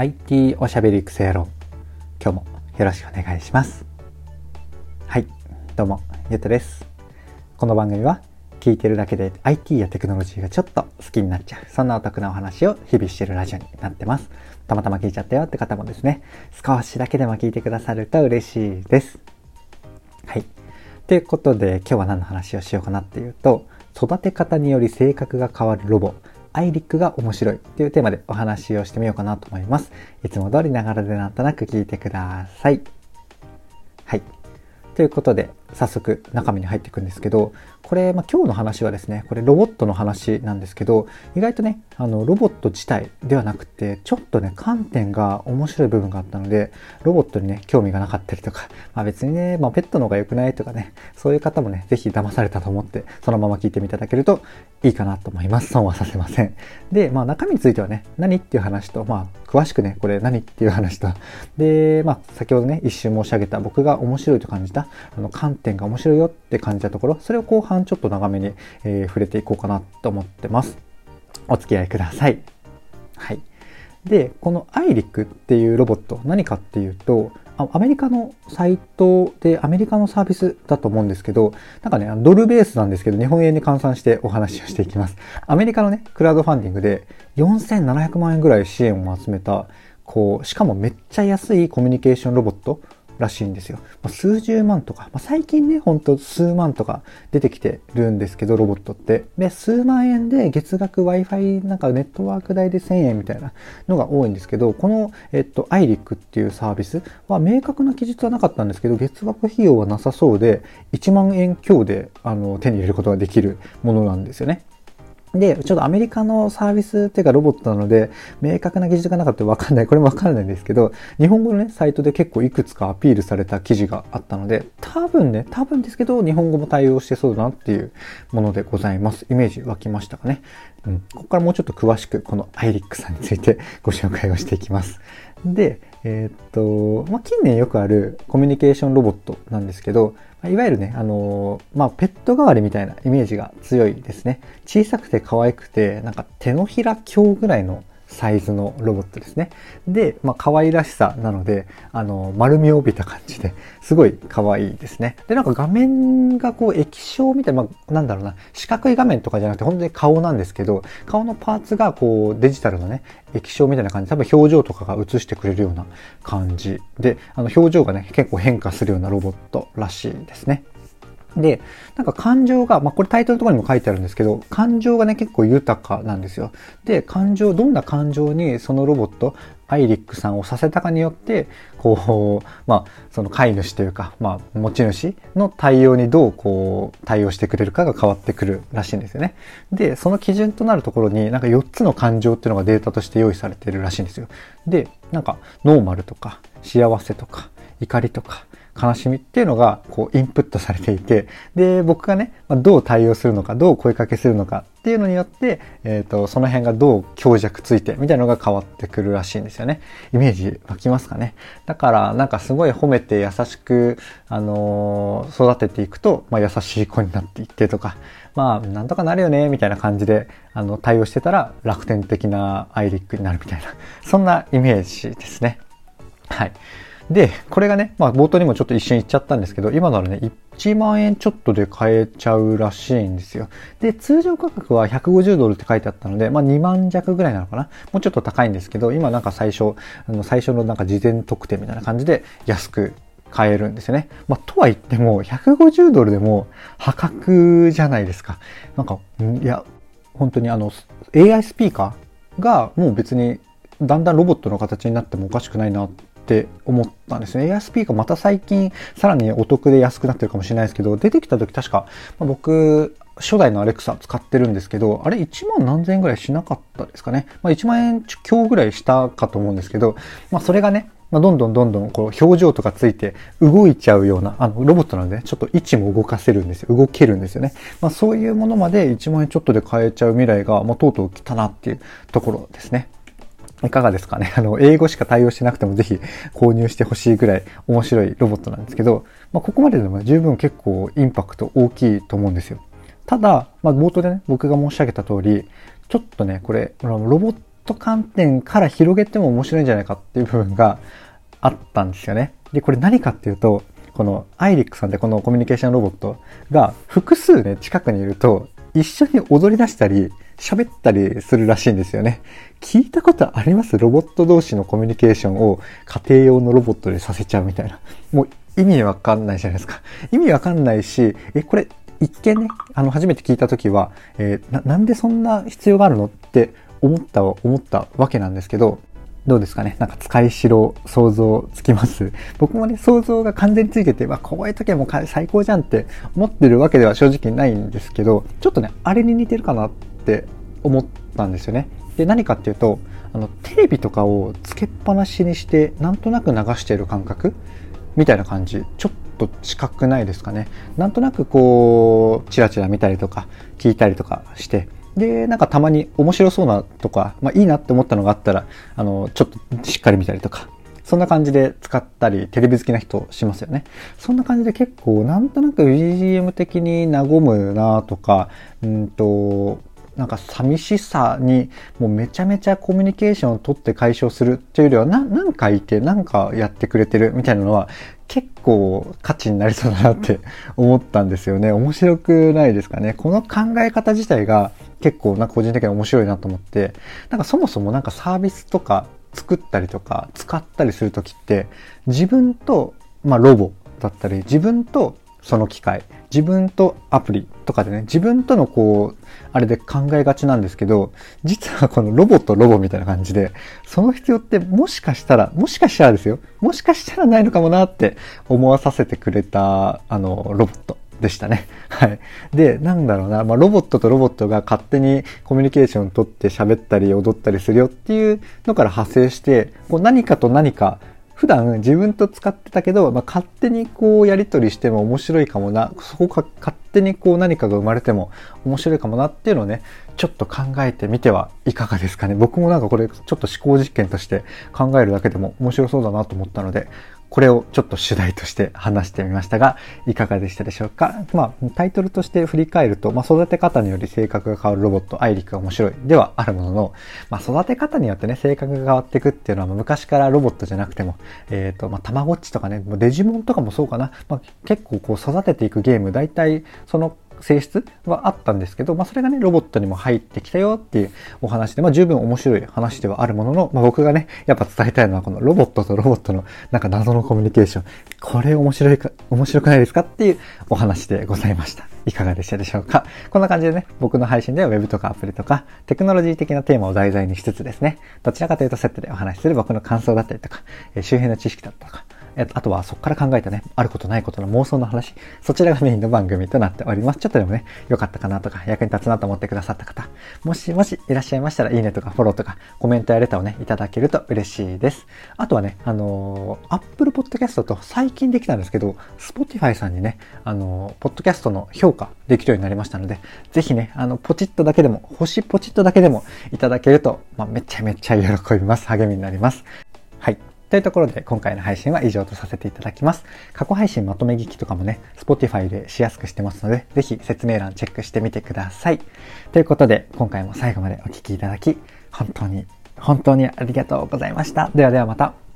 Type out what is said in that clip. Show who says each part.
Speaker 1: IT おしゃべり育成論今日もよろしくお願いします。はいどうもゆうとです。この番組は聞いてるだけで IT やテクノロジーがちょっと好きになっちゃう。そんなお得なお話を日々してるラジオになってます。たまたま聞いちゃったよって方もですね。少しだけでも聞いてくださると嬉しいです。はい。ということで今日は何の話をしようかなっていうと育て方により性格が変わるロボ。アイリックが面白いっていうテーマでお話をしてみようかなと思います。いつも通りながらでなんとなく聞いてください。はい。ということで、早速中身に入っていくんですけど、これ、まあ、今日の話はですね、これロボットの話なんですけど、意外とね、あの、ロボット自体ではなくて、ちょっとね、観点が面白い部分があったので、ロボットにね、興味がなかったりとか、まあ別にね、まあペットの方が良くないとかね、そういう方もね、ぜひ騙されたと思って、そのまま聞いてみていただけるといいかなと思います。損はさせません。で、まあ中身についてはね、何っていう話と、まあ詳しくね、これ何っていう話と、で、まあ先ほどね、一瞬申し上げた僕が面白いと感じた、あの観点点が面白いよって感じたところ、それを後半ちょっと長めに、えー、触れていこうかなと思ってます。お付き合いください。はい。で、このアイリックっていうロボット、何かっていうと、アメリカのサイトでアメリカのサービスだと思うんですけど、なんかね、ドルベースなんですけど、日本円に換算してお話をしていきます。アメリカのね、クラウドファンディングで4700万円ぐらい支援を集めた、こう、しかもめっちゃ安いコミュニケーションロボットらしいんですよ。まあ、数十万とか、まあ、最近ね、ほんと数万とか出てきてるんですけど、ロボットって。で、数万円で月額 Wi-Fi なんかネットワーク代で1000円みたいなのが多いんですけど、この、えっと、iRic っていうサービスは明確な記述はなかったんですけど、月額費用はなさそうで、1万円強であの手に入れることができるものなんですよね。で、ちょっとアメリカのサービスっていうかロボットなので、明確な記述がなかったらわかんない。これもわかんないんですけど、日本語のね、サイトで結構いくつかアピールされた記事があったので、多分ね、多分ですけど、日本語も対応してそうだなっていうものでございます。イメージ湧きましたかね。うん。ここからもうちょっと詳しく、このアイリックさんについてご紹介をしていきます。で、えー、っと、まあ、近年よくあるコミュニケーションロボットなんですけど、いわゆるね、あのまあ、ペット代わりみたいなイメージが強いですね。小さくて可愛くて、なんか手のひら強ぐらいのサイズのロボットですね。で、まあ、可愛らしさなので、あの、丸みを帯びた感じで、すごい可愛いですね。で、なんか画面がこう液晶みたいな、まあ、なんだろうな、四角い画面とかじゃなくて、本当に顔なんですけど、顔のパーツがこう、デジタルのね、液晶みたいな感じ、多分表情とかが映してくれるような感じで、あの、表情がね、結構変化するようなロボットらしいですね。で、なんか感情が、まあ、これタイトルのところにも書いてあるんですけど、感情がね、結構豊かなんですよ。で、感情、どんな感情にそのロボット、アイリックさんをさせたかによって、こう、まあ、その飼い主というか、まあ、持ち主の対応にどう、こう、対応してくれるかが変わってくるらしいんですよね。で、その基準となるところに、なんか4つの感情っていうのがデータとして用意されてるらしいんですよ。で、なんか、ノーマルとか、幸せとか、怒りとか、悲しみっていうのがこうインプットされていて、で、僕がね、どう対応するのか、どう声かけするのかっていうのによって、えっ、ー、と、その辺がどう強弱ついてみたいなのが変わってくるらしいんですよね。イメージ湧きますかね。だから、なんかすごい褒めて優しく、あのー、育てていくと、まあ、優しい子になっていってとか、まあ、なんとかなるよね、みたいな感じで、あの、対応してたら楽天的なアイリックになるみたいな、そんなイメージですね。はい。で、これがね、まあ冒頭にもちょっと一瞬言っちゃったんですけど、今ならね、1万円ちょっとで買えちゃうらしいんですよ。で、通常価格は150ドルって書いてあったので、まあ2万弱ぐらいなのかなもうちょっと高いんですけど、今なんか最初、あの最初のなんか事前特典みたいな感じで安く買えるんですよね。まあ、とは言っても、150ドルでも破格じゃないですか。なんか、いや、本当にあの、AI スピーカーがもう別にだんだんロボットの形になってもおかしくないなっって思ったんですね。エアスピーカーまた最近さらにお得で安くなってるかもしれないですけど、出てきた時確か、まあ、僕、初代のアレクサ使ってるんですけど、あれ1万何千円ぐらいしなかったですかね。まあ1万円強ぐらいしたかと思うんですけど、まあそれがね、まあ、どんどんどんどんこう表情とかついて動いちゃうような、あのロボットなので、ねちょっと位置も動かせるんですよ。動けるんですよね。まあそういうものまで1万円ちょっとで買えちゃう未来が、まあとうとう来たなっていうところですね。いかがですかね あの、英語しか対応してなくてもぜひ購入してほしいぐらい面白いロボットなんですけど、まあ、ここまででも十分結構インパクト大きいと思うんですよ。ただ、まあ、冒頭でね、僕が申し上げた通り、ちょっとね、これ、ロボット観点から広げても面白いんじゃないかっていう部分があったんですよね。で、これ何かっていうと、このアイリックさんってこのコミュニケーションロボットが複数ね、近くにいると一緒に踊り出したり喋ったりするらしいんですよね。聞いたことあります？ロボット同士のコミュニケーションを家庭用のロボットでさせちゃうみたいな。もう意味わかんないじゃないですか。意味わかんないし、え、これ一見ね、あの、初めて聞いた時は、えー、な、んでそんな必要があるのって思った思ったわけなんですけど、どうですかね？なんか使いしろ想像つきます？僕もね、想像が完全についてて、わ、こういう時はもう最高じゃんって思ってるわけでは正直ないんですけど、ちょっとね、あれに似てるかなっって思ったんですよね。で、何かっていうと、あの、テレビとかをつけっぱなしにして、なんとなく流している感覚みたいな感じ、ちょっと近くないですかね。なんとなくこう、チラチラ見たりとか、聞いたりとかして、で、なんかたまに面白そうなとか、まあいいなって思ったのがあったら、あの、ちょっとしっかり見たりとか、そんな感じで使ったり、テレビ好きな人しますよね。そんな感じで結構なんとなく BGM 的に和むなとか、うんと、なんか寂しさにもうめちゃめちゃコミュニケーションを取って解消するっていうよりはな、なんかいてなんかやってくれてるみたいなのは結構価値になりそうだなって思ったんですよね。面白くないですかね。この考え方自体が結構なんか個人的に面白いなと思って、なんかそもそもなんかサービスとか作ったりとか使ったりするときって自分と、まあロボだったり自分とその機械、自分とアプリとかでね、自分とのこう、あれで考えがちなんですけど、実はこのロボとロボみたいな感じで、その必要ってもしかしたら、もしかしたらですよ、もしかしたらないのかもなって思わさせてくれた、あの、ロボット。でしたね。はい。で、なんだろうな、まあ、ロボットとロボットが勝手にコミュニケーションを取って喋ったり踊ったりするよっていうのから派生して、こう何かと何か普段自分と使ってたけど、まあ、勝手にこうやり取りしても面白いかもな、そこか勝手にこう何かが生まれても面白いかもなっていうのをね、ちょっと考えてみてはいかがですかね。僕もなんかこれちょっと思考実験として考えるだけでも面白そうだなと思ったので、これをちょっと主題として話してみましたが、いかがでしたでしょうか？まあ、タイトルとして振り返ると、まあ、育て方により性格が変わるロボット、アイリックが面白いではあるものの、まあ、育て方によってね、性格が変わっていくっていうのは、昔からロボットじゃなくても、えっ、ー、と、まあ、たまごっちとかね、デジモンとかもそうかな。まあ、結構こう育てていくゲーム、大体その性質はあったんですけど、まあ、それがね、ロボットにも入ってきたよっていうお話で、まあ、十分面白い話ではあるものの、まあ、僕がね、やっぱ伝えたいのは、このロボットとロボットのなんか謎のコミュニケーション。これ面白いか、面白くないですかっていうお話でございました。いかがでしたでしょうか？こんな感じでね、僕の配信では Web とかアプリとか、テクノロジー的なテーマを題材にしつつですね、どちらかというとセットでお話しする僕の感想だったりとか、周辺の知識だったりとか、えあとはそこから考えたね、あることないことの妄想の話、そちらがメインの番組となっております。ちょっとでもね、良かったかなとか、役に立つなと思ってくださった方、もしもしいらっしゃいましたら、いいねとかフォローとか、コメントやレターをね、いただけると嬉しいです。あとはね、あのー、Apple Podcast と最近できたんですけど、Spotify さんにね、あのー、ポッドキャストの評価できるようになりましたので、ぜひね、あの、ポチッとだけでも、星ポチッとだけでもいただけると、まあ、めちゃめちゃ喜びます。励みになります。というところで今回の配信は以上とさせていただきます。過去配信まとめ聞きとかもね、Spotify でしやすくしてますので、ぜひ説明欄チェックしてみてください。ということで、今回も最後までお聴きいただき、本当に、本当にありがとうございました。ではではまた。